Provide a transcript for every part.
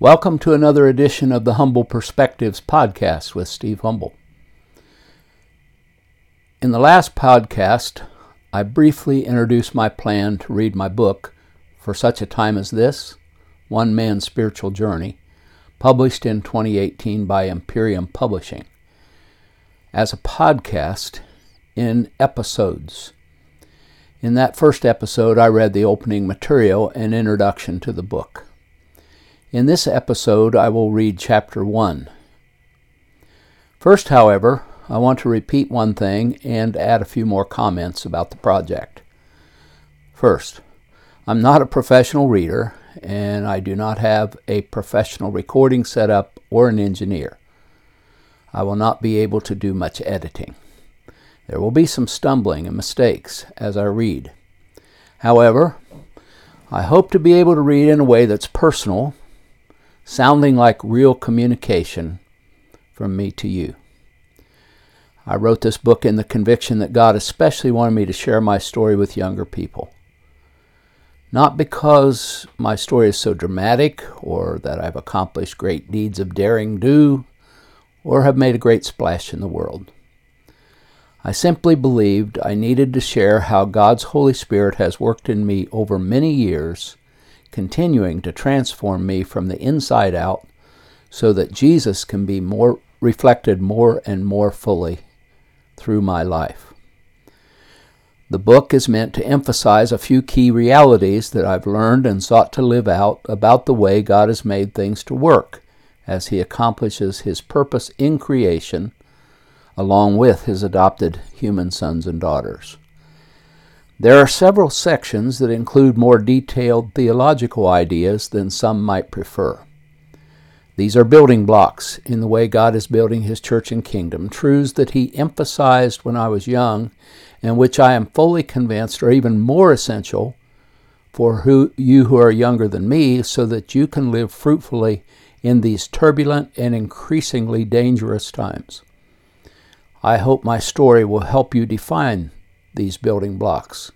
Welcome to another edition of the Humble Perspectives podcast with Steve Humble. In the last podcast, I briefly introduced my plan to read my book, For Such a Time as This One Man's Spiritual Journey, published in 2018 by Imperium Publishing, as a podcast in episodes. In that first episode, I read the opening material and introduction to the book. In this episode, I will read chapter 1. First, however, I want to repeat one thing and add a few more comments about the project. First, I'm not a professional reader, and I do not have a professional recording setup or an engineer. I will not be able to do much editing. There will be some stumbling and mistakes as I read. However, I hope to be able to read in a way that's personal, sounding like real communication from me to you. I wrote this book in the conviction that God especially wanted me to share my story with younger people. Not because my story is so dramatic or that I've accomplished great deeds of daring do or have made a great splash in the world. I simply believed I needed to share how God's Holy Spirit has worked in me over many years, continuing to transform me from the inside out so that Jesus can be more reflected more and more fully through my life. The book is meant to emphasize a few key realities that I've learned and sought to live out about the way God has made things to work as He accomplishes His purpose in creation along with his adopted human sons and daughters. There are several sections that include more detailed theological ideas than some might prefer. These are building blocks in the way God is building his church and kingdom, truths that he emphasized when I was young, and which I am fully convinced are even more essential for who, you who are younger than me, so that you can live fruitfully in these turbulent and increasingly dangerous times. I hope my story will help you define these building blocks,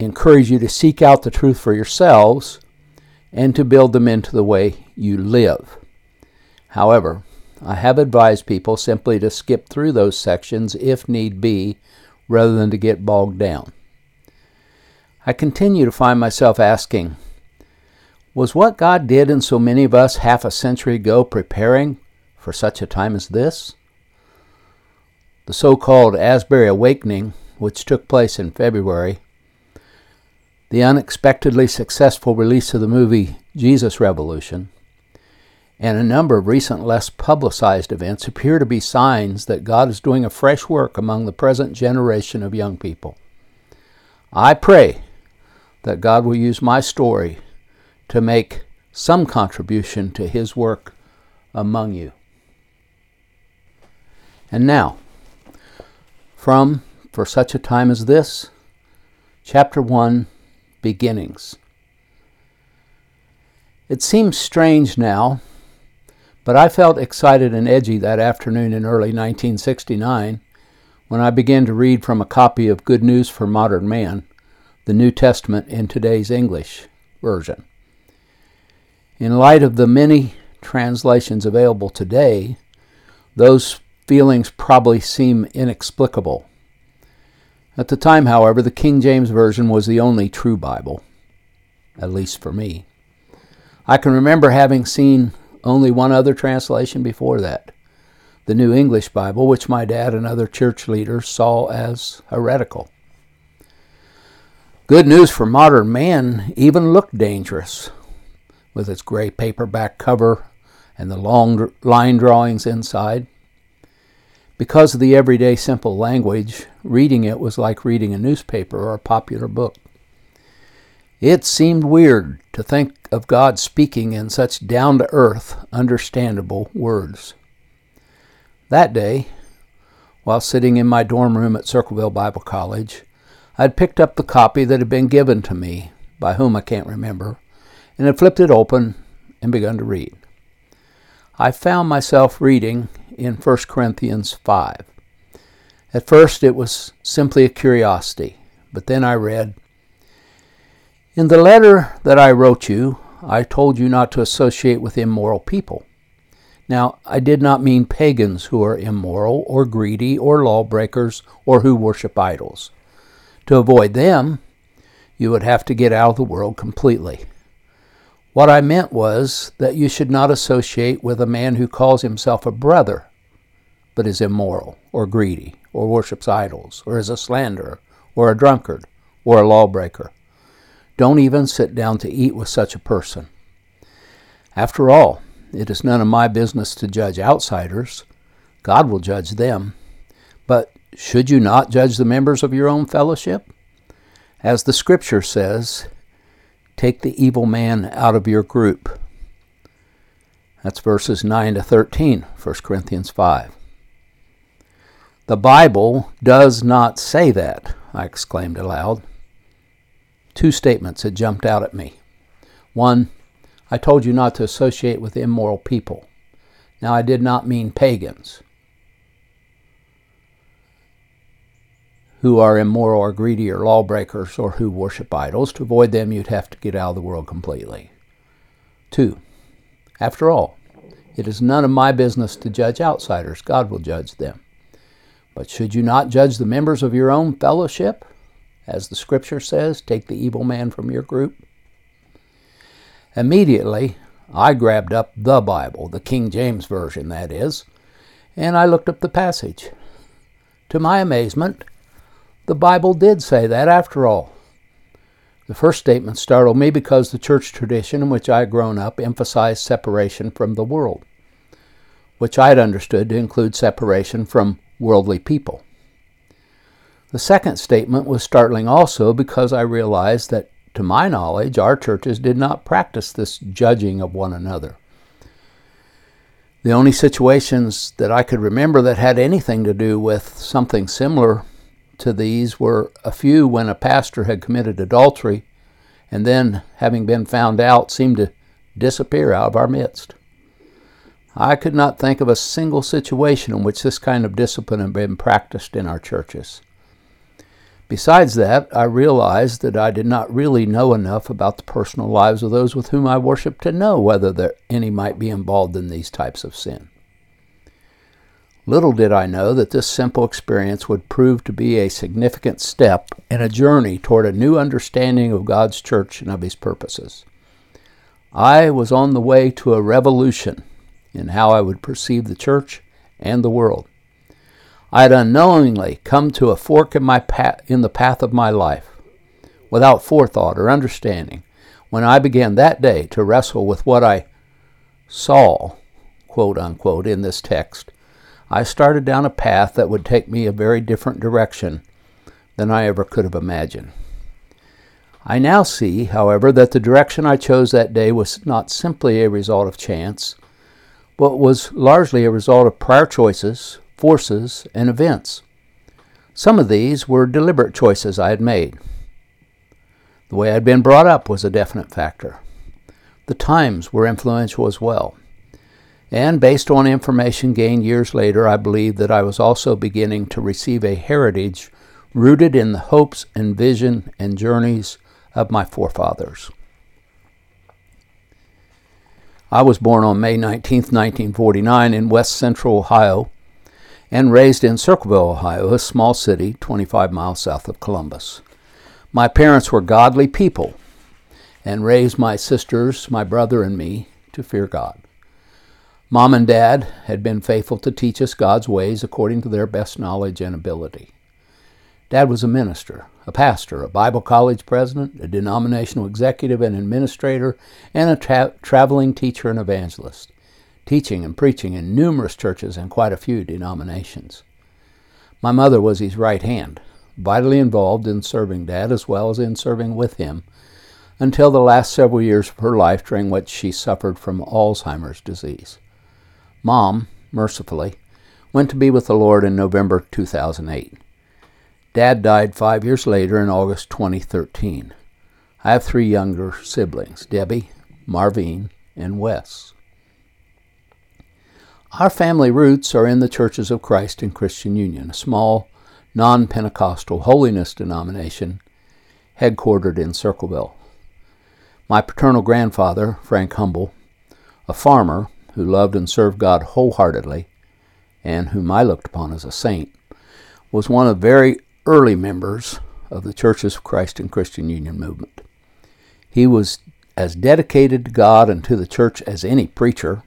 encourage you to seek out the truth for yourselves, and to build them into the way you live. However, I have advised people simply to skip through those sections if need be, rather than to get bogged down. I continue to find myself asking, was what God did in so many of us half a century ago preparing for such a time as this? the so called Asbury Awakening, which took place in February, the unexpectedly successful release of the movie Jesus Revolution, and a number of recent less publicized events appear to be signs that God is doing a fresh work among the present generation of young people. I pray that God will use my story to make some contribution to His work among you. And now, from For Such a Time as This, Chapter 1 Beginnings. It seems strange now, but I felt excited and edgy that afternoon in early 1969 when I began to read from a copy of Good News for Modern Man, the New Testament in today's English version. In light of the many translations available today, those feelings probably seem inexplicable. At the time, however, the King James Version was the only true Bible, at least for me. I can remember having seen only one other translation before that the New English Bible, which my dad and other church leaders saw as heretical. Good news for modern man even looked dangerous, with its gray paperback cover and the long line drawings inside. Because of the everyday simple language, reading it was like reading a newspaper or a popular book. It seemed weird to think of God speaking in such down to earth, understandable words. That day, while sitting in my dorm room at Circleville Bible College, I had picked up the copy that had been given to me, by whom I can't remember, and had flipped it open and begun to read. I found myself reading in 1 Corinthians 5. At first, it was simply a curiosity, but then I read, In the letter that I wrote you, I told you not to associate with immoral people. Now, I did not mean pagans who are immoral or greedy or lawbreakers or who worship idols. To avoid them, you would have to get out of the world completely. What I meant was that you should not associate with a man who calls himself a brother, but is immoral or greedy or worships idols or is a slanderer or a drunkard or a lawbreaker. Don't even sit down to eat with such a person. After all, it is none of my business to judge outsiders. God will judge them. But should you not judge the members of your own fellowship? As the scripture says, take the evil man out of your group. That's verses 9 to 13, 1 Corinthians 5. The Bible does not say that, I exclaimed aloud. Two statements had jumped out at me. One, I told you not to associate with immoral people. Now, I did not mean pagans who are immoral or greedy or lawbreakers or who worship idols. To avoid them, you'd have to get out of the world completely. Two, after all, it is none of my business to judge outsiders. God will judge them. But should you not judge the members of your own fellowship? As the scripture says, take the evil man from your group. Immediately, I grabbed up the Bible, the King James Version, that is, and I looked up the passage. To my amazement, the Bible did say that after all. The first statement startled me because the church tradition in which I had grown up emphasized separation from the world, which I had understood to include separation from worldly people. The second statement was startling also because I realized that to my knowledge, our churches did not practice this judging of one another. The only situations that I could remember that had anything to do with something similar to these were a few when a pastor had committed adultery and then, having been found out, seemed to disappear out of our midst. I could not think of a single situation in which this kind of discipline had been practiced in our churches. Besides that, I realized that I did not really know enough about the personal lives of those with whom I worshiped to know whether there, any might be involved in these types of sin. Little did I know that this simple experience would prove to be a significant step in a journey toward a new understanding of God's church and of His purposes. I was on the way to a revolution in how I would perceive the church and the world. I had unknowingly come to a fork in, my path, in the path of my life, without forethought or understanding, when I began that day to wrestle with what I saw, quote unquote, in this text. I started down a path that would take me a very different direction than I ever could have imagined. I now see, however, that the direction I chose that day was not simply a result of chance, but was largely a result of prior choices, forces, and events. Some of these were deliberate choices I had made. The way I had been brought up was a definite factor. The times were influential as well. And based on information gained years later, I believe that I was also beginning to receive a heritage rooted in the hopes and vision and journeys of my forefathers. I was born on May 19, 1949, in west central Ohio and raised in Circleville, Ohio, a small city 25 miles south of Columbus. My parents were godly people and raised my sisters, my brother, and me to fear God. Mom and Dad had been faithful to teach us God's ways according to their best knowledge and ability. Dad was a minister, a pastor, a Bible college president, a denominational executive and administrator, and a tra- traveling teacher and evangelist teaching and preaching in numerous churches and quite a few denominations. My mother was his right hand, vitally involved in serving Dad as well as in serving with him until the last several years of her life during which she suffered from Alzheimer's disease. Mom, mercifully, went to be with the Lord in November 2008. Dad died five years later in August 2013. I have three younger siblings Debbie, Marvine, and Wes. Our family roots are in the Churches of Christ and Christian Union, a small, non Pentecostal holiness denomination headquartered in Circleville. My paternal grandfather, Frank Humble, a farmer who loved and served God wholeheartedly, and whom I looked upon as a saint, was one of very early members of the Churches of Christ and Christian Union movement. He was as dedicated to God and to the church as any preacher,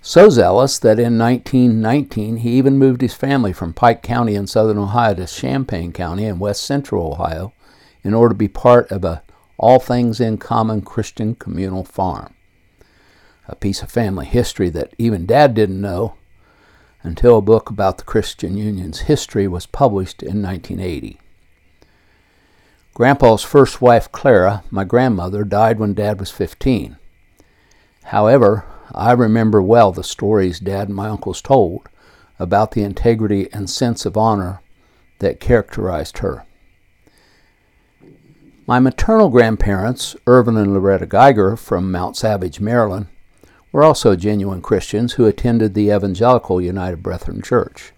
so zealous that in 1919 he even moved his family from Pike County in southern Ohio to Champaign County in west central Ohio in order to be part of a all things in common Christian communal farm. A piece of family history that even Dad didn't know until a book about the Christian Union's history was published in 1980. Grandpa's first wife, Clara, my grandmother, died when Dad was 15. However, I remember well the stories Dad and my uncles told about the integrity and sense of honor that characterized her. My maternal grandparents, Irvin and Loretta Geiger from Mount Savage, Maryland, were also genuine Christians who attended the Evangelical United Brethren Church,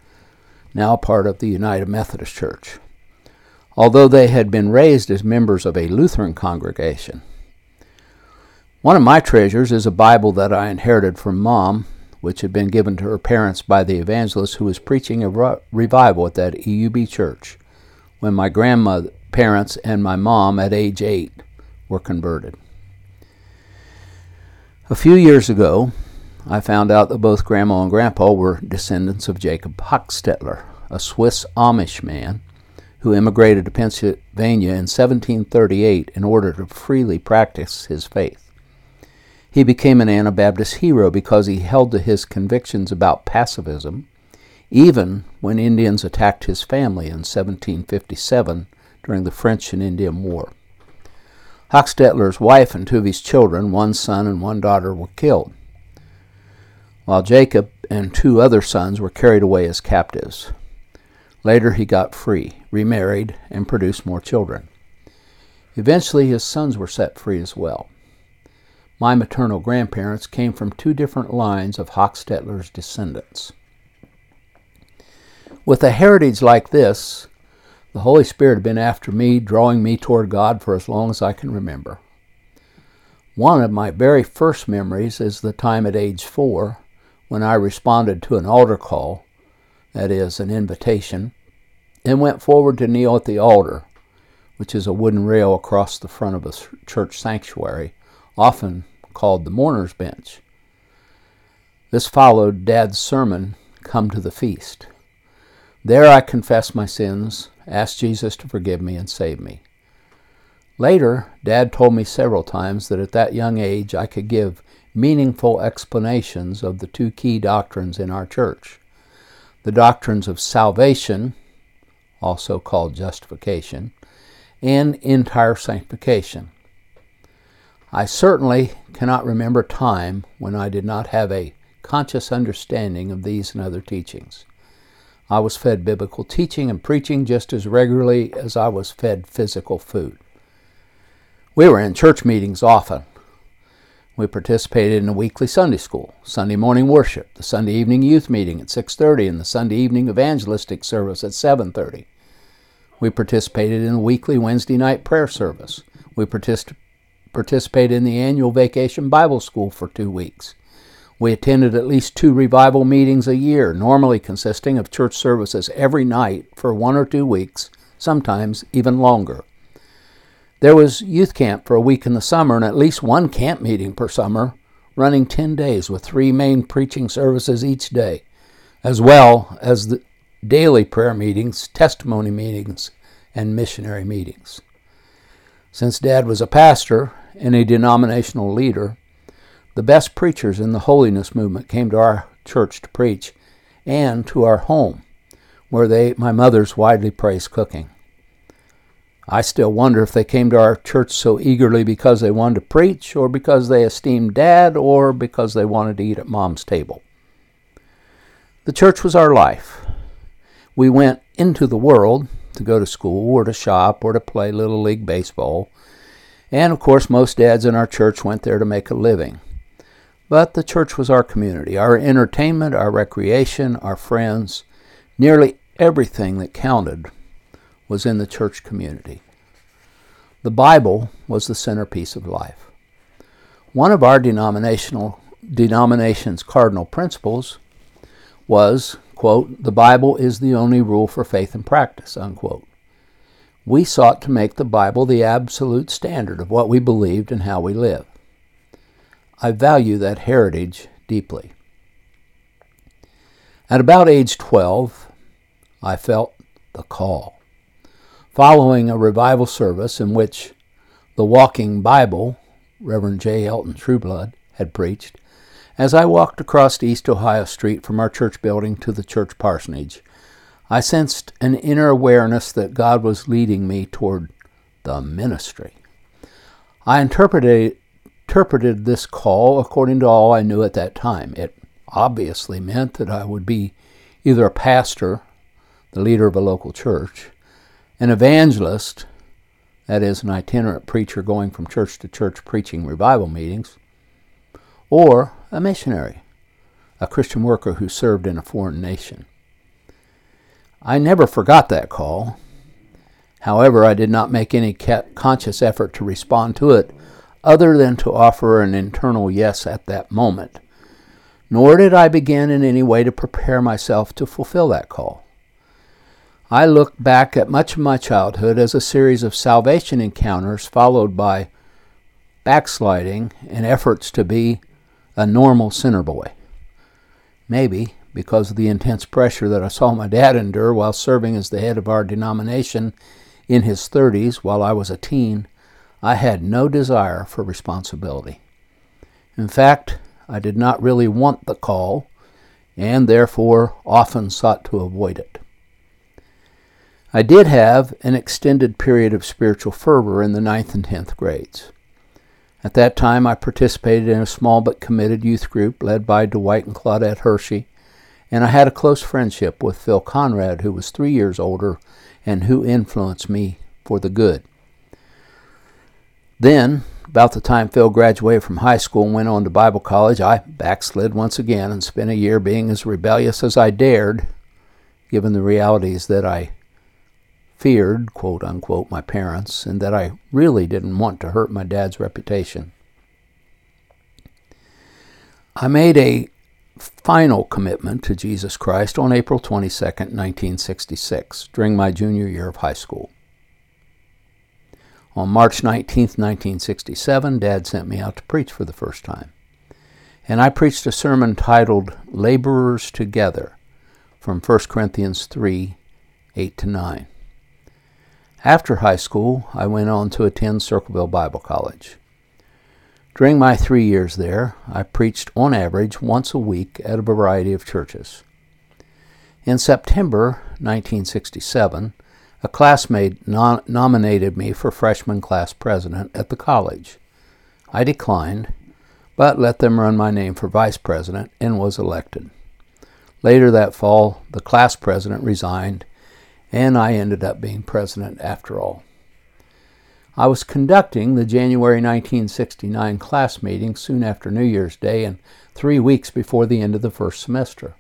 now part of the United Methodist Church although they had been raised as members of a Lutheran congregation. One of my treasures is a Bible that I inherited from Mom, which had been given to her parents by the evangelist who was preaching a revival at that EUB church when my grandmother, parents, and my mom at age eight were converted. A few years ago, I found out that both Grandma and Grandpa were descendants of Jacob Hochstetler, a Swiss Amish man who immigrated to Pennsylvania in 1738 in order to freely practice his faith. He became an Anabaptist hero because he held to his convictions about pacifism, even when Indians attacked his family in 1757 during the French and Indian War. Hochstetler's wife and two of his children, one son and one daughter, were killed, while Jacob and two other sons were carried away as captives. Later, he got free, remarried, and produced more children. Eventually, his sons were set free as well. My maternal grandparents came from two different lines of Hochstetler's descendants. With a heritage like this, the Holy Spirit had been after me, drawing me toward God for as long as I can remember. One of my very first memories is the time at age four when I responded to an altar call that is, an invitation, and went forward to kneel at the altar, which is a wooden rail across the front of a church sanctuary, often called the mourner's bench. This followed Dad's sermon, Come to the Feast. There I confessed my sins, asked Jesus to forgive me and save me. Later, Dad told me several times that at that young age I could give meaningful explanations of the two key doctrines in our church the doctrines of salvation, also called justification, and entire sanctification. I certainly cannot remember a time when I did not have a conscious understanding of these and other teachings. I was fed biblical teaching and preaching just as regularly as I was fed physical food. We were in church meetings often, we participated in a weekly Sunday school, Sunday morning worship, the Sunday evening youth meeting at 6:30 and the Sunday evening evangelistic service at 7:30. We participated in a weekly Wednesday night prayer service. We partic- participated in the annual vacation Bible school for 2 weeks. We attended at least two revival meetings a year, normally consisting of church services every night for one or two weeks, sometimes even longer. There was youth camp for a week in the summer and at least one camp meeting per summer, running 10 days with three main preaching services each day, as well as the daily prayer meetings, testimony meetings, and missionary meetings. Since Dad was a pastor and a denominational leader, the best preachers in the holiness movement came to our church to preach and to our home, where they, my mother's widely praised cooking. I still wonder if they came to our church so eagerly because they wanted to preach, or because they esteemed Dad, or because they wanted to eat at Mom's table. The church was our life. We went into the world to go to school, or to shop, or to play Little League Baseball. And of course, most dads in our church went there to make a living. But the church was our community, our entertainment, our recreation, our friends. Nearly everything that counted was in the church community. The Bible was the centerpiece of life. One of our denominational denomination's cardinal principles was, quote, the Bible is the only rule for faith and practice, unquote. We sought to make the Bible the absolute standard of what we believed and how we live. I value that heritage deeply. At about age 12, I felt the call. Following a revival service in which the Walking Bible, Reverend J. Elton Trueblood, had preached, as I walked across East Ohio Street from our church building to the church parsonage, I sensed an inner awareness that God was leading me toward the ministry. I interpreted, interpreted this call according to all I knew at that time. It obviously meant that I would be either a pastor, the leader of a local church, an evangelist, that is, an itinerant preacher going from church to church preaching revival meetings, or a missionary, a Christian worker who served in a foreign nation. I never forgot that call. However, I did not make any conscious effort to respond to it other than to offer an internal yes at that moment. Nor did I begin in any way to prepare myself to fulfill that call. I look back at much of my childhood as a series of salvation encounters followed by backsliding and efforts to be a normal sinner boy. Maybe because of the intense pressure that I saw my dad endure while serving as the head of our denomination in his 30s while I was a teen, I had no desire for responsibility. In fact, I did not really want the call and therefore often sought to avoid it. I did have an extended period of spiritual fervor in the ninth and tenth grades. At that time, I participated in a small but committed youth group led by Dwight and Claudette Hershey, and I had a close friendship with Phil Conrad, who was three years older and who influenced me for the good. Then, about the time Phil graduated from high school and went on to Bible college, I backslid once again and spent a year being as rebellious as I dared, given the realities that I feared, quote unquote, my parents, and that I really didn't want to hurt my dad's reputation. I made a final commitment to Jesus Christ on April 22, 1966, during my junior year of high school. On March 19, 1967, Dad sent me out to preach for the first time. And I preached a sermon titled Laborers Together from 1 Corinthians 3 8 to 9. After high school, I went on to attend Circleville Bible College. During my three years there, I preached on average once a week at a variety of churches. In September 1967, a classmate nominated me for freshman class president at the college. I declined, but let them run my name for vice president and was elected. Later that fall, the class president resigned and I ended up being president after all. I was conducting the January 1969 class meeting soon after New Year's Day and three weeks before the end of the first semester.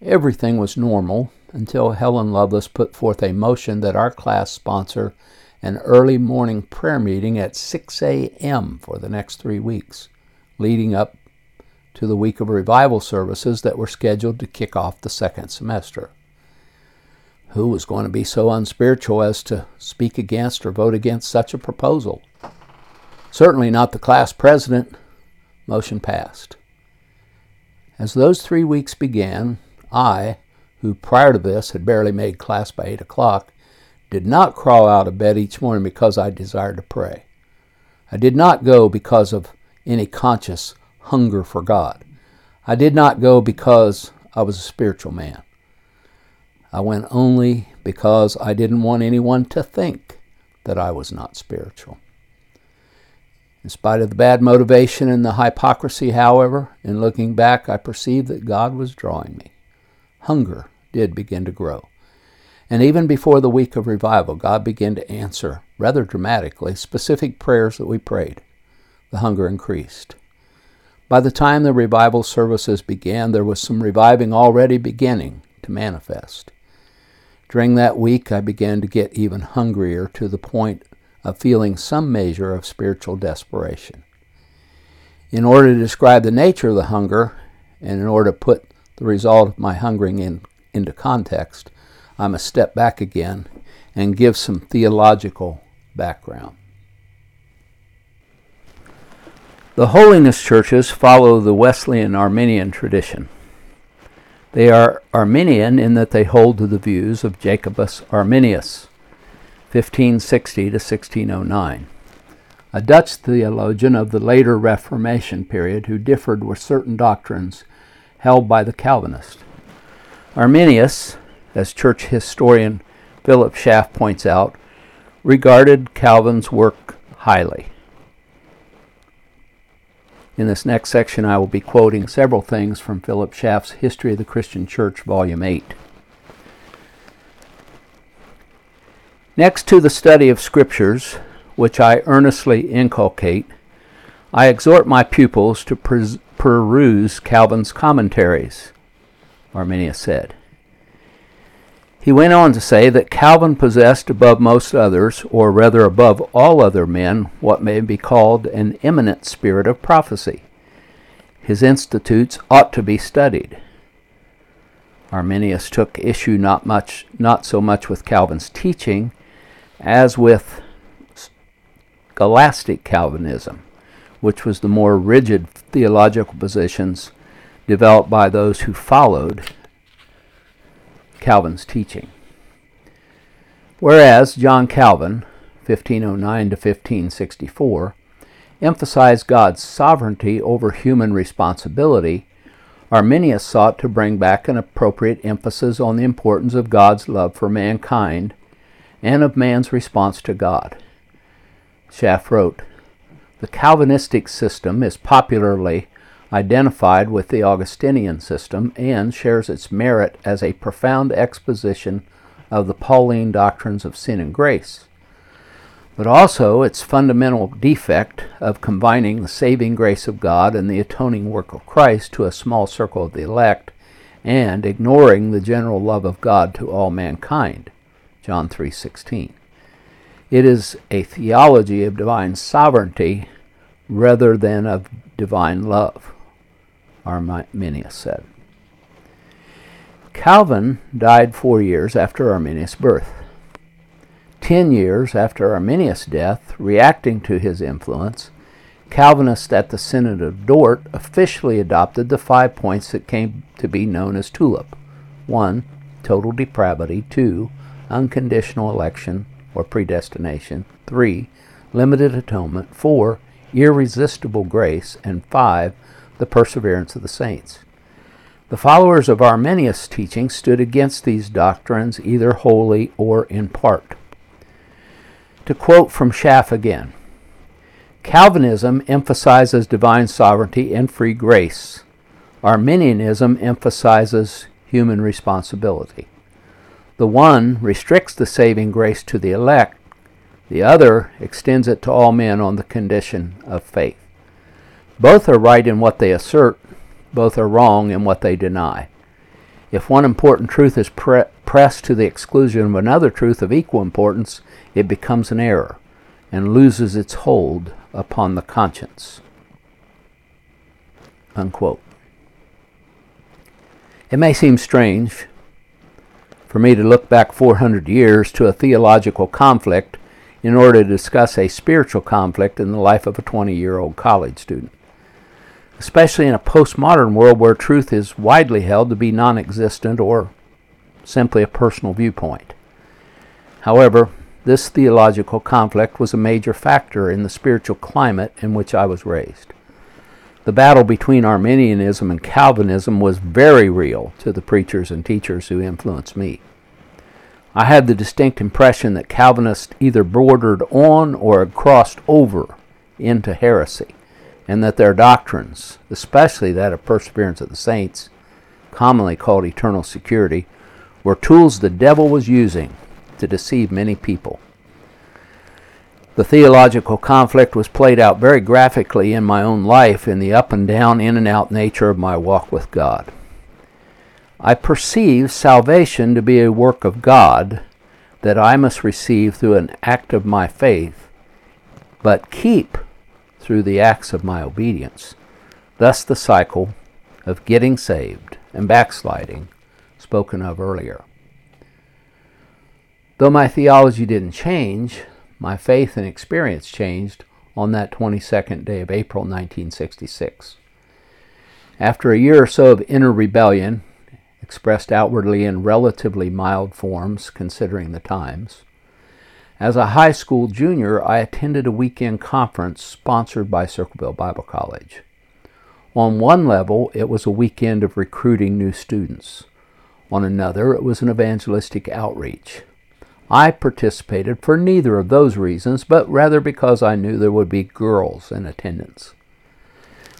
Everything was normal until Helen Lovelace put forth a motion that our class sponsor an early morning prayer meeting at 6 a.m. for the next three weeks, leading up to the week of revival services that were scheduled to kick off the second semester who was going to be so unspiritual as to speak against or vote against such a proposal? Certainly not the class president. Motion passed. As those three weeks began, I, who prior to this had barely made class by 8 o'clock, did not crawl out of bed each morning because I desired to pray. I did not go because of any conscious hunger for God. I did not go because I was a spiritual man. I went only because I didn't want anyone to think that I was not spiritual. In spite of the bad motivation and the hypocrisy, however, in looking back, I perceived that God was drawing me. Hunger did begin to grow. And even before the week of revival, God began to answer, rather dramatically, specific prayers that we prayed. The hunger increased. By the time the revival services began, there was some reviving already beginning to manifest. During that week, I began to get even hungrier to the point of feeling some measure of spiritual desperation. In order to describe the nature of the hunger, and in order to put the result of my hungering in, into context, I must step back again and give some theological background. The holiness churches follow the Wesleyan Arminian tradition. They are Arminian in that they hold to the views of Jacobus Arminius, 1560 to 1609 a Dutch theologian of the later Reformation period who differed with certain doctrines held by the Calvinists. Arminius, as church historian Philip Schaff points out, regarded Calvin's work highly. In this next section, I will be quoting several things from Philip Schaff's History of the Christian Church, Volume 8. Next to the study of Scriptures, which I earnestly inculcate, I exhort my pupils to peruse Calvin's commentaries, Arminius said. He went on to say that Calvin possessed above most others, or rather above all other men, what may be called an eminent spirit of prophecy. His institutes ought to be studied. Arminius took issue not much not so much with Calvin's teaching as with scholastic Calvinism, which was the more rigid theological positions developed by those who followed Calvin's teaching. Whereas John Calvin, 1509 to 1564, emphasized God's sovereignty over human responsibility, Arminius sought to bring back an appropriate emphasis on the importance of God's love for mankind and of man's response to God. Schaff wrote, The Calvinistic system is popularly identified with the Augustinian system and shares its merit as a profound exposition of the Pauline doctrines of sin and grace, but also its fundamental defect of combining the saving grace of God and the atoning work of Christ to a small circle of the elect and ignoring the general love of God to all mankind. John 3:16. It is a theology of divine sovereignty rather than of divine love, Arminius said. Calvin died four years after Arminius' birth. Ten years after Arminius' death, reacting to his influence, Calvinists at the Synod of Dort officially adopted the five points that came to be known as TULIP 1. Total depravity, 2. Unconditional election, or predestination, 3. Limited atonement, 4. Irresistible grace, and 5. The perseverance of the saints. The followers of Arminius' teaching stood against these doctrines either wholly or in part. To quote from Schaff again Calvinism emphasizes divine sovereignty and free grace. Arminianism emphasizes human responsibility. The one restricts the saving grace to the elect, the other extends it to all men on the condition of faith. Both are right in what they assert, both are wrong in what they deny. If one important truth is pre- pressed to the exclusion of another truth of equal importance, it becomes an error and loses its hold upon the conscience. Unquote. It may seem strange for me to look back 400 years to a theological conflict in order to discuss a spiritual conflict in the life of a 20 year old college student. Especially in a postmodern world where truth is widely held to be non existent or simply a personal viewpoint. However, this theological conflict was a major factor in the spiritual climate in which I was raised. The battle between Arminianism and Calvinism was very real to the preachers and teachers who influenced me. I had the distinct impression that Calvinists either bordered on or crossed over into heresy, and that their doctrines, especially that of perseverance of the saints, commonly called eternal security, were tools the devil was using to deceive many people. The theological conflict was played out very graphically in my own life in the up and down, in and out nature of my walk with God. I perceive salvation to be a work of God that I must receive through an act of my faith, but keep through the acts of my obedience, Thus, the cycle of getting saved and backsliding spoken of earlier. Though my theology didn't change, my faith and experience changed on that 22nd day of April 1966. After a year or so of inner rebellion, expressed outwardly in relatively mild forms considering the times, as a high school junior, I attended a weekend conference sponsored by Circleville Bible College. On one level, it was a weekend of recruiting new students. On another, it was an evangelistic outreach. I participated for neither of those reasons, but rather because I knew there would be girls in attendance.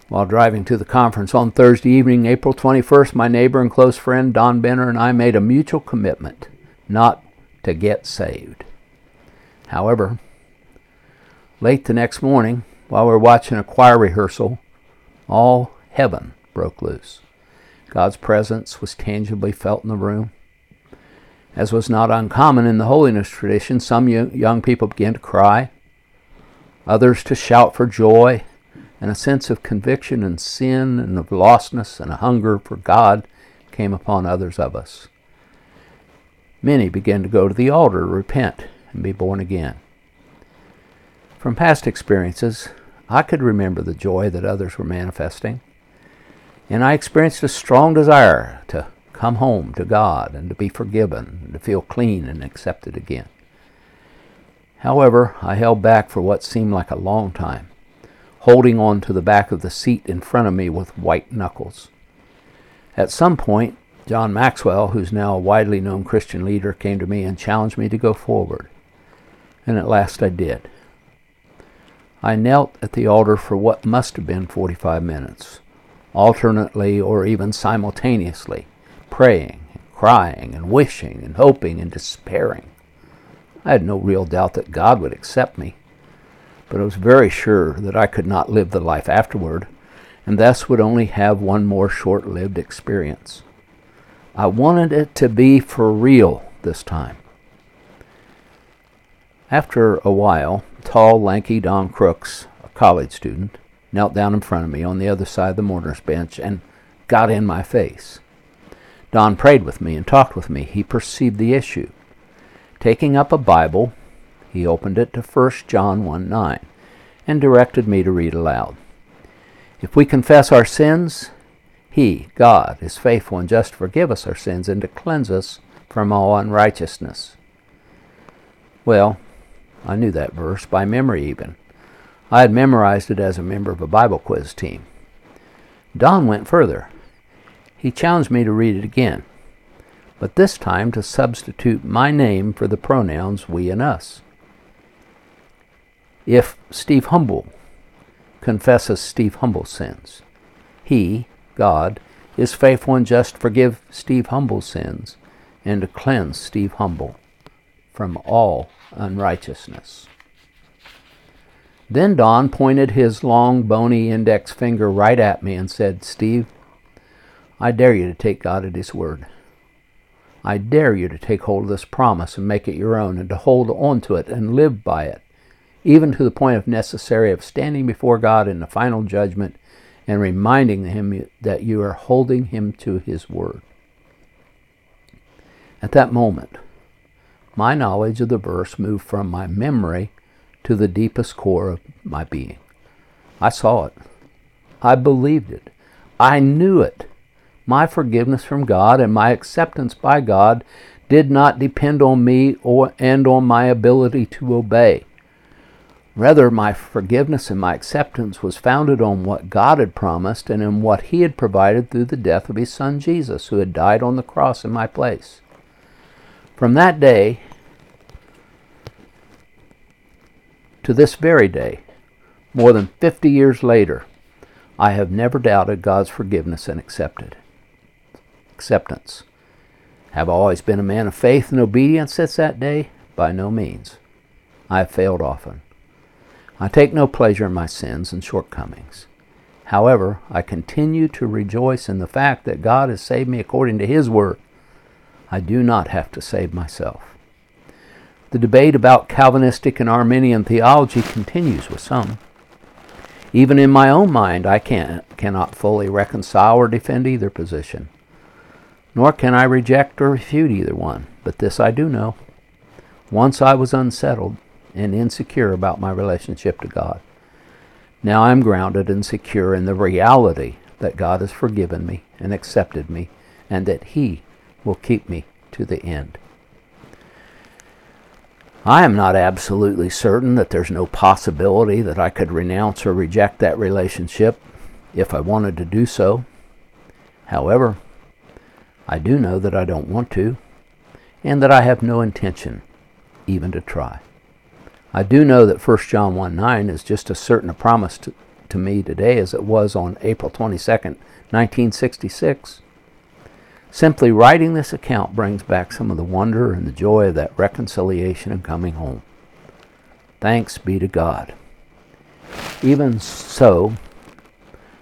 While driving to the conference on Thursday evening, April 21st, my neighbor and close friend Don Benner and I made a mutual commitment not to get saved. However, late the next morning, while we were watching a choir rehearsal, all heaven broke loose. God's presence was tangibly felt in the room. As was not uncommon in the holiness tradition, some young people began to cry, others to shout for joy, and a sense of conviction and sin and of lostness and a hunger for God came upon others of us. Many began to go to the altar to repent and be born again. From past experiences, I could remember the joy that others were manifesting, and I experienced a strong desire to come home to God and to be forgiven and to feel clean and accepted again. However, I held back for what seemed like a long time, holding on to the back of the seat in front of me with white knuckles. At some point, John Maxwell, who's now a widely known Christian leader, came to me and challenged me to go forward. And at last I did. I knelt at the altar for what must have been 45 minutes, alternately or even simultaneously, praying, and crying, and wishing, and hoping, and despairing. I had no real doubt that God would accept me, but I was very sure that I could not live the life afterward, and thus would only have one more short lived experience. I wanted it to be for real this time. After a while, tall, lanky Don Crooks, a college student, knelt down in front of me on the other side of the mourner's bench and got in my face. Don prayed with me and talked with me. He perceived the issue. Taking up a Bible, he opened it to 1 John 1 9 and directed me to read aloud. If we confess our sins, He, God, is faithful and just to forgive us our sins and to cleanse us from all unrighteousness. Well, I knew that verse by memory even. I had memorized it as a member of a Bible quiz team. Don went further. He challenged me to read it again, but this time to substitute my name for the pronouns we and us. If Steve Humble confesses Steve Humble's sins, he, God, is faithful and just to forgive Steve Humble's sins and to cleanse Steve Humble from all unrighteousness. Then Don pointed his long, bony index finger right at me and said, Steve, I dare you to take God at His word. I dare you to take hold of this promise and make it your own and to hold on to it and live by it, even to the point if necessary of standing before God in the final judgment and reminding Him that you are holding Him to His word. At that moment, my knowledge of the verse moved from my memory to the deepest core of my being. I saw it. I believed it. I knew it. My forgiveness from God and my acceptance by God did not depend on me or and on my ability to obey. Rather, my forgiveness and my acceptance was founded on what God had promised and in what He had provided through the death of His Son Jesus, who had died on the cross in my place. From that day to this very day, more than 50 years later, I have never doubted God's forgiveness and accepted. Acceptance. Have I always been a man of faith and obedience since that day? By no means. I have failed often. I take no pleasure in my sins and shortcomings. However, I continue to rejoice in the fact that God has saved me according to His word I do not have to save myself. The debate about Calvinistic and Arminian theology continues with some. Even in my own mind, I can't, cannot fully reconcile or defend either position. Nor can I reject or refute either one. But this I do know. Once I was unsettled and insecure about my relationship to God. Now I'm grounded and secure in the reality that God has forgiven me and accepted me, and that He will keep me to the end. I am not absolutely certain that there's no possibility that I could renounce or reject that relationship if I wanted to do so. However, I do know that I don't want to, and that I have no intention even to try. I do know that 1 John 1 9 is just as certain a promise to, to me today as it was on April 22nd, 1966. Simply writing this account brings back some of the wonder and the joy of that reconciliation and coming home. Thanks be to God. Even so,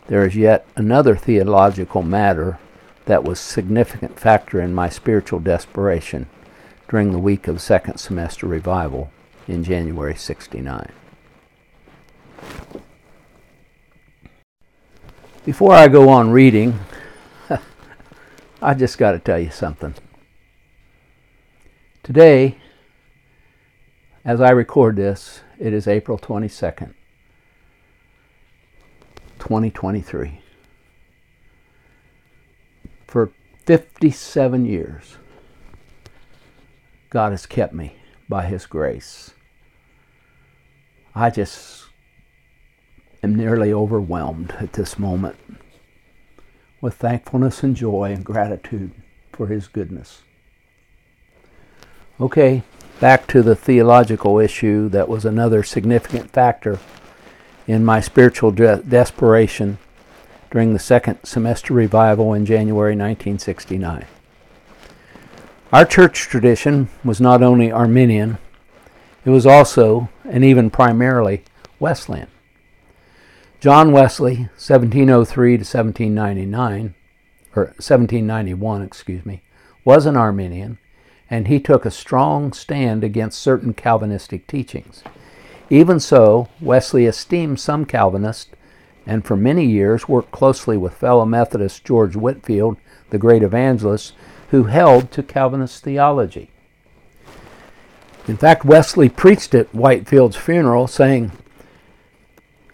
there is yet another theological matter that was a significant factor in my spiritual desperation during the week of second semester revival in January 69. Before I go on reading, I just got to tell you something. Today, as I record this, it is April 22nd, 2023. For 57 years, God has kept me by His grace. I just am nearly overwhelmed at this moment with thankfulness and joy and gratitude for His goodness. Okay, back to the theological issue that was another significant factor in my spiritual de- desperation during the second semester revival in January 1969. Our church tradition was not only Arminian, it was also, and even primarily, Wesleyan. John Wesley, 1703 to 1799, or 1791, excuse me, was an Arminian, and he took a strong stand against certain Calvinistic teachings. Even so, Wesley esteemed some Calvinists and for many years worked closely with fellow Methodist George Whitefield, the great evangelist, who held to Calvinist theology. In fact, Wesley preached at Whitefield's funeral, saying,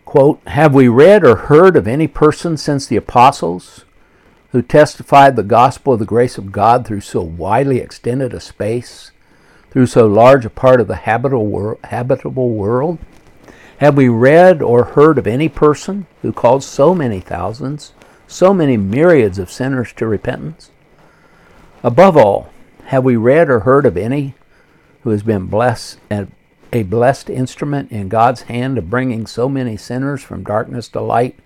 Quote, Have we read or heard of any person since the apostles who testified the gospel of the grace of God through so widely extended a space, through so large a part of the habitable, world? Have we read or heard of any person who called so many thousands, so many myriads of sinners to repentance? Above all, have we read or heard of any who has been blessed and a blessed instrument in God's hand of bringing so many sinners from darkness to light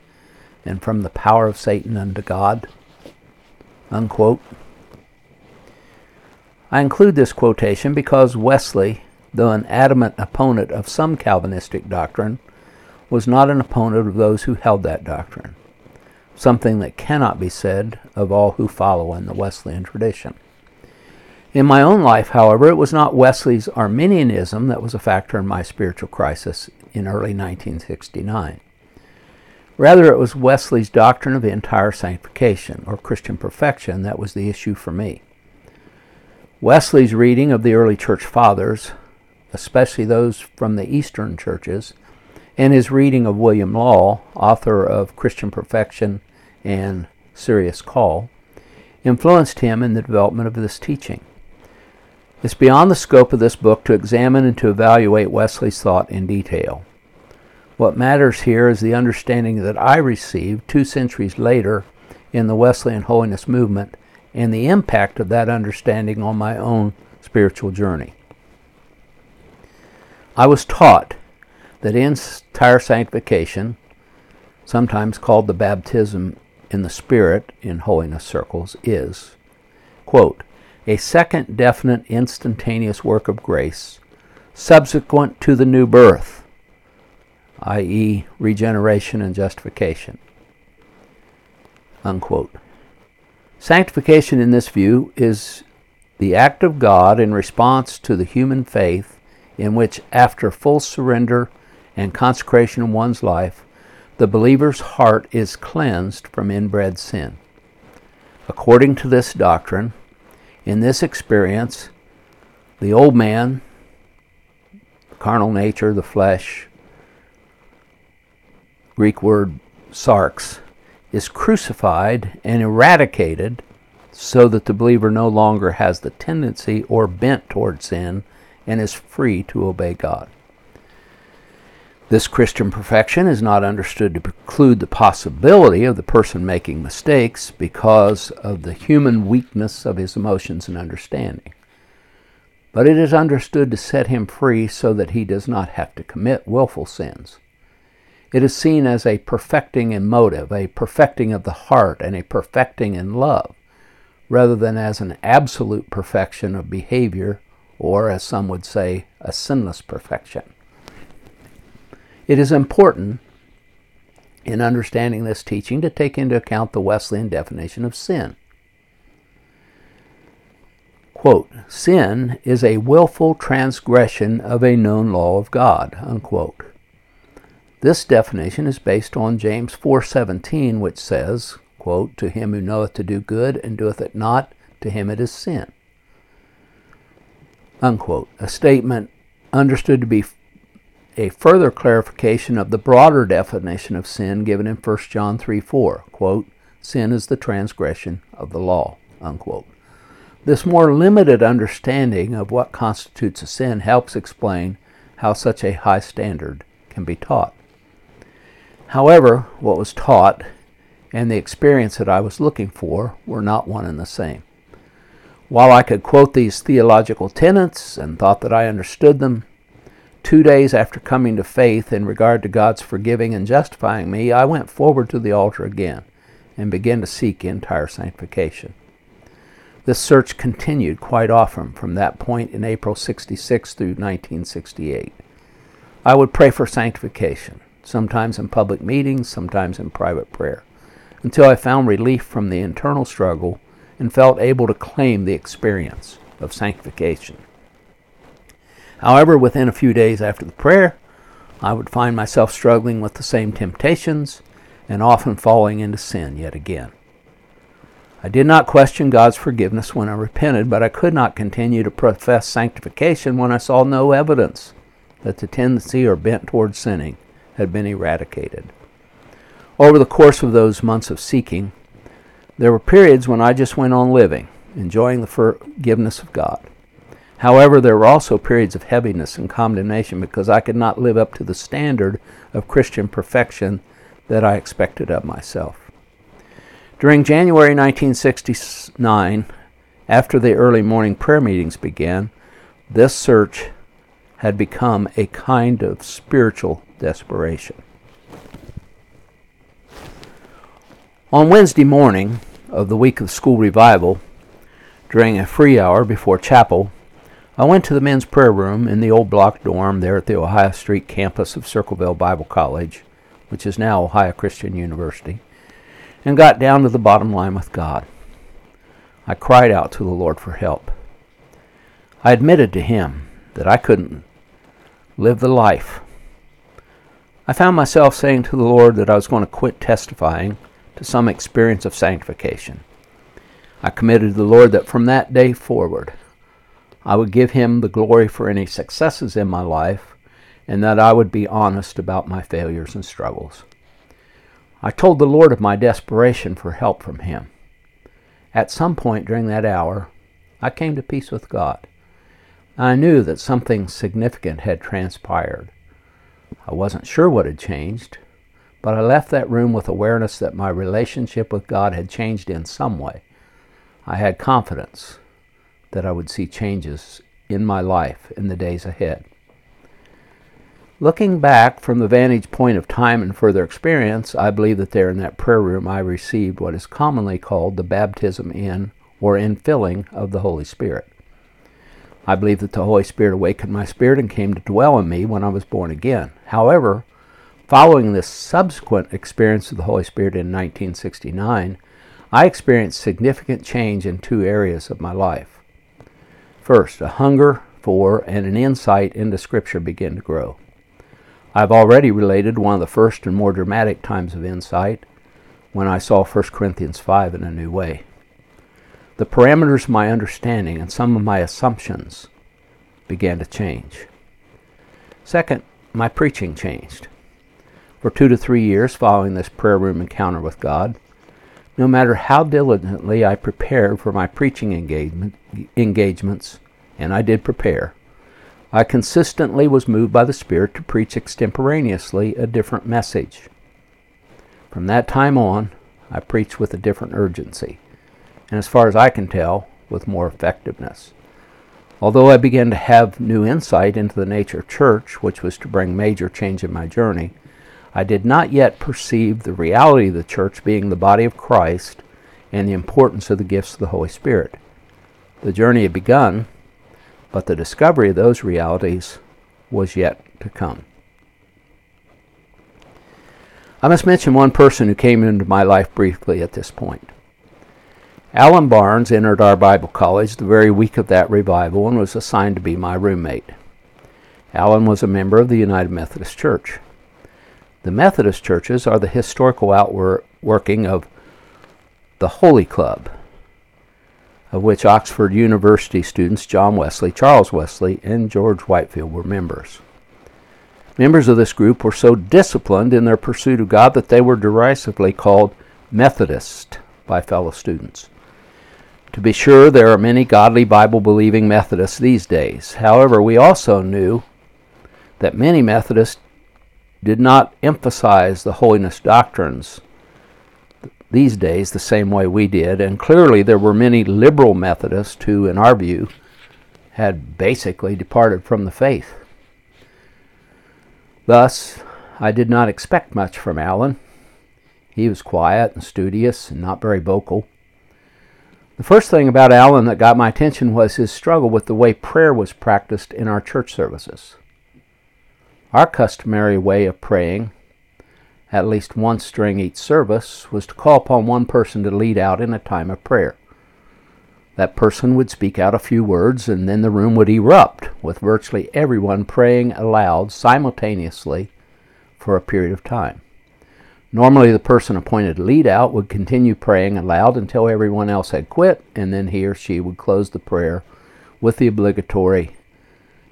and from the power of Satan unto God. Unquote. I include this quotation because Wesley, though an adamant opponent of some Calvinistic doctrine, was not an opponent of those who held that doctrine, something that cannot be said of all who follow in the Wesleyan tradition. In my own life, however, it was not Wesley's Arminianism that was a factor in my spiritual crisis in early 1969. Rather, it was Wesley's doctrine of entire sanctification, or Christian perfection, that was the issue for me. Wesley's reading of the early church fathers, especially those from the Eastern churches, and his reading of William Law, author of Christian Perfection and Serious Call, influenced him in the development of this teaching. It's beyond the scope of this book to examine and to evaluate Wesley's thought in detail. What matters here is the understanding that I received two centuries later in the Wesleyan holiness movement and the impact of that understanding on my own spiritual journey. I was taught that entire sanctification, sometimes called the baptism in the Spirit in holiness circles, is, quote, a second definite instantaneous work of grace subsequent to the new birth, i.e., regeneration and justification. Unquote. Sanctification, in this view, is the act of God in response to the human faith in which, after full surrender and consecration of one's life, the believer's heart is cleansed from inbred sin. According to this doctrine, in this experience, the old man, carnal nature, the flesh, Greek word sarx, is crucified and eradicated so that the believer no longer has the tendency or bent toward sin and is free to obey God. This Christian perfection is not understood to preclude the possibility of the person making mistakes because of the human weakness of his emotions and understanding. But it is understood to set him free so that he does not have to commit willful sins. It is seen as a perfecting in motive, a perfecting of the heart, and a perfecting in love, rather than as an absolute perfection of behavior, or, as some would say, a sinless perfection. It is important in understanding this teaching to take into account the Wesleyan definition of sin. Quote, sin is a willful transgression of a known law of God, unquote. This definition is based on James 4:17 which says, quote, to him who knoweth to do good and doeth it not, to him it is sin. Unquote. A statement understood to be a further clarification of the broader definition of sin given in 1 John 3 4. Quote, sin is the transgression of the law. Unquote. This more limited understanding of what constitutes a sin helps explain how such a high standard can be taught. However, what was taught and the experience that I was looking for were not one and the same. While I could quote these theological tenets and thought that I understood them, two days after coming to faith in regard to God's forgiving and justifying me, I went forward to the altar again and began to seek entire sanctification. This search continued quite often from that point in April 66 through 1968. I would pray for sanctification sometimes in public meetings, sometimes in private prayer, until I found relief from the internal struggle and felt able to claim the experience of sanctification. However, within a few days after the prayer, I would find myself struggling with the same temptations and often falling into sin yet again. I did not question God's forgiveness when I repented, but I could not continue to profess sanctification when I saw no evidence that the tendency or bent toward sinning had been eradicated. Over the course of those months of seeking, there were periods when I just went on living, enjoying the forgiveness of God. However, there were also periods of heaviness and condemnation because I could not live up to the standard of Christian perfection that I expected of myself. During January 1969, after the early morning prayer meetings began, this search had become a kind of spiritual desperation. On Wednesday morning of the week of school revival, during a free hour before chapel, I went to the men's prayer room in the old block dorm there at the Ohio Street campus of Circleville Bible College, which is now Ohio Christian University, and got down to the bottom line with God. I cried out to the Lord for help. I admitted to Him that I couldn't live the life I found myself saying to the Lord that I was going to quit testifying to some experience of sanctification. I committed to the Lord that from that day forward, I would give Him the glory for any successes in my life and that I would be honest about my failures and struggles. I told the Lord of my desperation for help from Him. At some point during that hour, I came to peace with God. I knew that something significant had transpired I wasn't sure what had changed, but I left that room with awareness that my relationship with God had changed in some way. I had confidence that I would see changes in my life in the days ahead. Looking back from the vantage point of time and further experience, I believe that there in that prayer room I received what is commonly called the baptism in or infilling of the Holy Spirit. I believe that the Holy Spirit awakened my spirit and came to dwell in me when I was born again. However, following this subsequent experience of the Holy Spirit in 1969, I experienced significant change in two areas of my life. First, a hunger for and an insight into Scripture began to grow. I've already related one of the first and more dramatic times of insight when I saw 1 Corinthians 5 in a new way. The parameters of my understanding and some of my assumptions began to change. Second, my preaching changed. For two to three years following this prayer room encounter with God, no matter how diligently I prepared for my preaching engagement, engagements, and I did prepare, I consistently was moved by the Spirit to preach extemporaneously a different message. From that time on, I preached with a different urgency, and as far as I can tell, with more effectiveness. Although I began to have new insight into the nature of church, which was to bring major change in my journey, I did not yet perceive the reality of the church being the body of Christ and the importance of the gifts of the Holy Spirit. The journey had begun, but the discovery of those realities was yet to come. I must mention one person who came into my life briefly at this point. Alan Barnes entered our Bible college the very week of that revival and was assigned to be my roommate. Alan was a member of the United Methodist Church. The Methodist churches are the historical outworking of the Holy Club, of which Oxford University students John Wesley, Charles Wesley, and George Whitefield were members. Members of this group were so disciplined in their pursuit of God that they were derisively called Methodist by fellow students. To be sure, there are many godly Bible believing Methodists these days. However, we also knew that many Methodists did not emphasize the holiness doctrines these days the same way we did, and clearly there were many liberal Methodists who, in our view, had basically departed from the faith. Thus, I did not expect much from Alan. He was quiet and studious and not very vocal. The first thing about Alan that got my attention was his struggle with the way prayer was practiced in our church services. Our customary way of praying, at least once during each service, was to call upon one person to lead out in a time of prayer. That person would speak out a few words, and then the room would erupt, with virtually everyone praying aloud simultaneously for a period of time. Normally, the person appointed to lead out would continue praying aloud until everyone else had quit, and then he or she would close the prayer with the obligatory,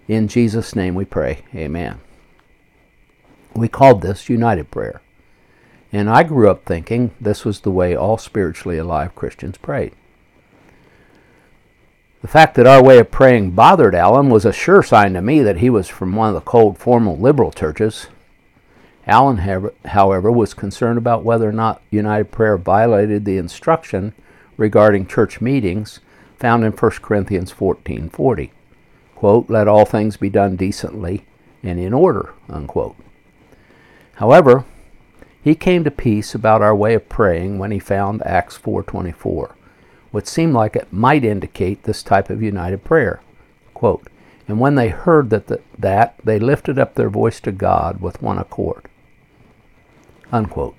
In Jesus' name we pray, Amen. We called this united prayer. And I grew up thinking this was the way all spiritually alive Christians prayed. The fact that our way of praying bothered Alan was a sure sign to me that he was from one of the cold, formal liberal churches. Alan, however, was concerned about whether or not United Prayer violated the instruction regarding church meetings found in 1 Corinthians 14:40. Quote, "Let all things be done decently and in order." Unquote. However, he came to peace about our way of praying when he found Acts 4:24 which seemed like it might indicate this type of united prayer. Quote, and when they heard that, the, that they lifted up their voice to God with one accord. Unquote.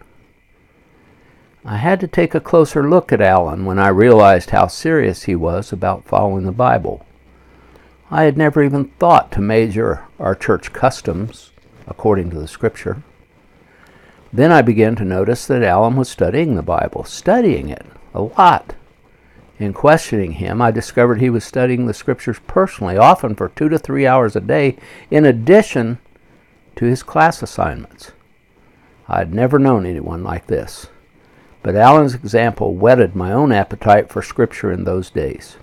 I had to take a closer look at Alan when I realized how serious he was about following the Bible. I had never even thought to measure our church customs according to the Scripture. Then I began to notice that Alan was studying the Bible, studying it a lot. In questioning him, I discovered he was studying the scriptures personally, often for two to three hours a day, in addition to his class assignments. I had never known anyone like this, but Alan's example whetted my own appetite for scripture in those days.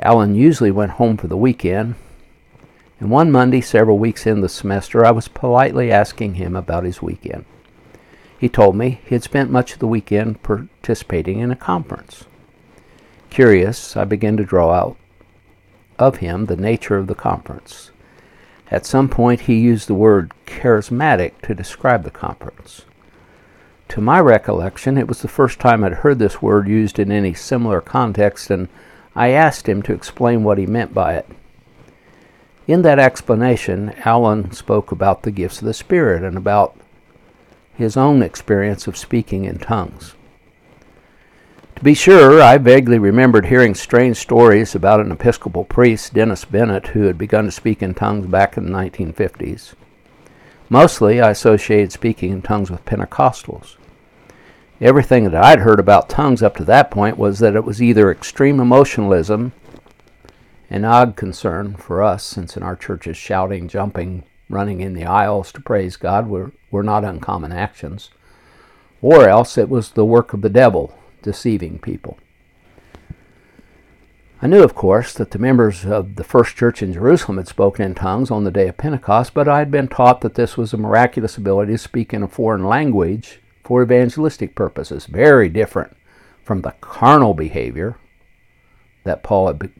Alan usually went home for the weekend, and one Monday, several weeks in the semester, I was politely asking him about his weekend. He told me he had spent much of the weekend participating in a conference. Curious, I began to draw out of him the nature of the conference. At some point, he used the word charismatic to describe the conference. To my recollection, it was the first time I'd heard this word used in any similar context, and I asked him to explain what he meant by it. In that explanation, Alan spoke about the gifts of the Spirit and about his own experience of speaking in tongues. To be sure, I vaguely remembered hearing strange stories about an Episcopal priest, Dennis Bennett, who had begun to speak in tongues back in the 1950s. Mostly, I associated speaking in tongues with Pentecostals. Everything that I'd heard about tongues up to that point was that it was either extreme emotionalism, an odd concern for us, since in our churches shouting, jumping, running in the aisles to praise God were, were not uncommon actions, or else it was the work of the devil deceiving people. I knew, of course, that the members of the first church in Jerusalem had spoken in tongues on the day of Pentecost, but I had been taught that this was a miraculous ability to speak in a foreign language for evangelistic purposes, very different from the carnal behavior that Paul had,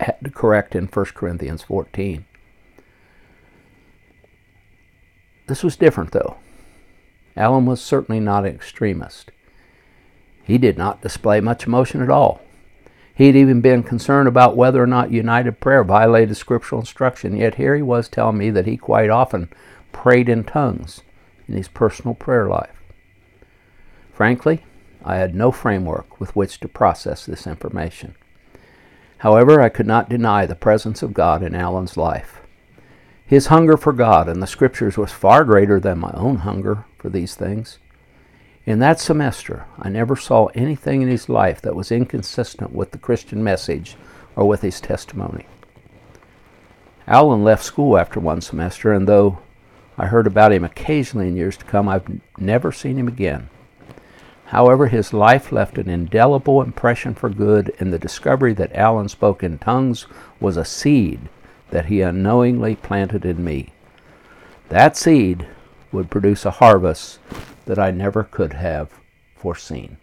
had to correct in 1 Corinthians 14. This was different, though. Alan was certainly not an extremist. He did not display much emotion at all. He had even been concerned about whether or not united prayer violated scriptural instruction, yet here he was telling me that he quite often prayed in tongues in his personal prayer life. Frankly, I had no framework with which to process this information. However, I could not deny the presence of God in Alan's life. His hunger for God and the Scriptures was far greater than my own hunger for these things. In that semester, I never saw anything in his life that was inconsistent with the Christian message or with his testimony. Alan left school after one semester, and though I heard about him occasionally in years to come, I've never seen him again. However, his life left an indelible impression for good, and the discovery that Alan spoke in tongues was a seed that he unknowingly planted in me. That seed would produce a harvest that I never could have foreseen.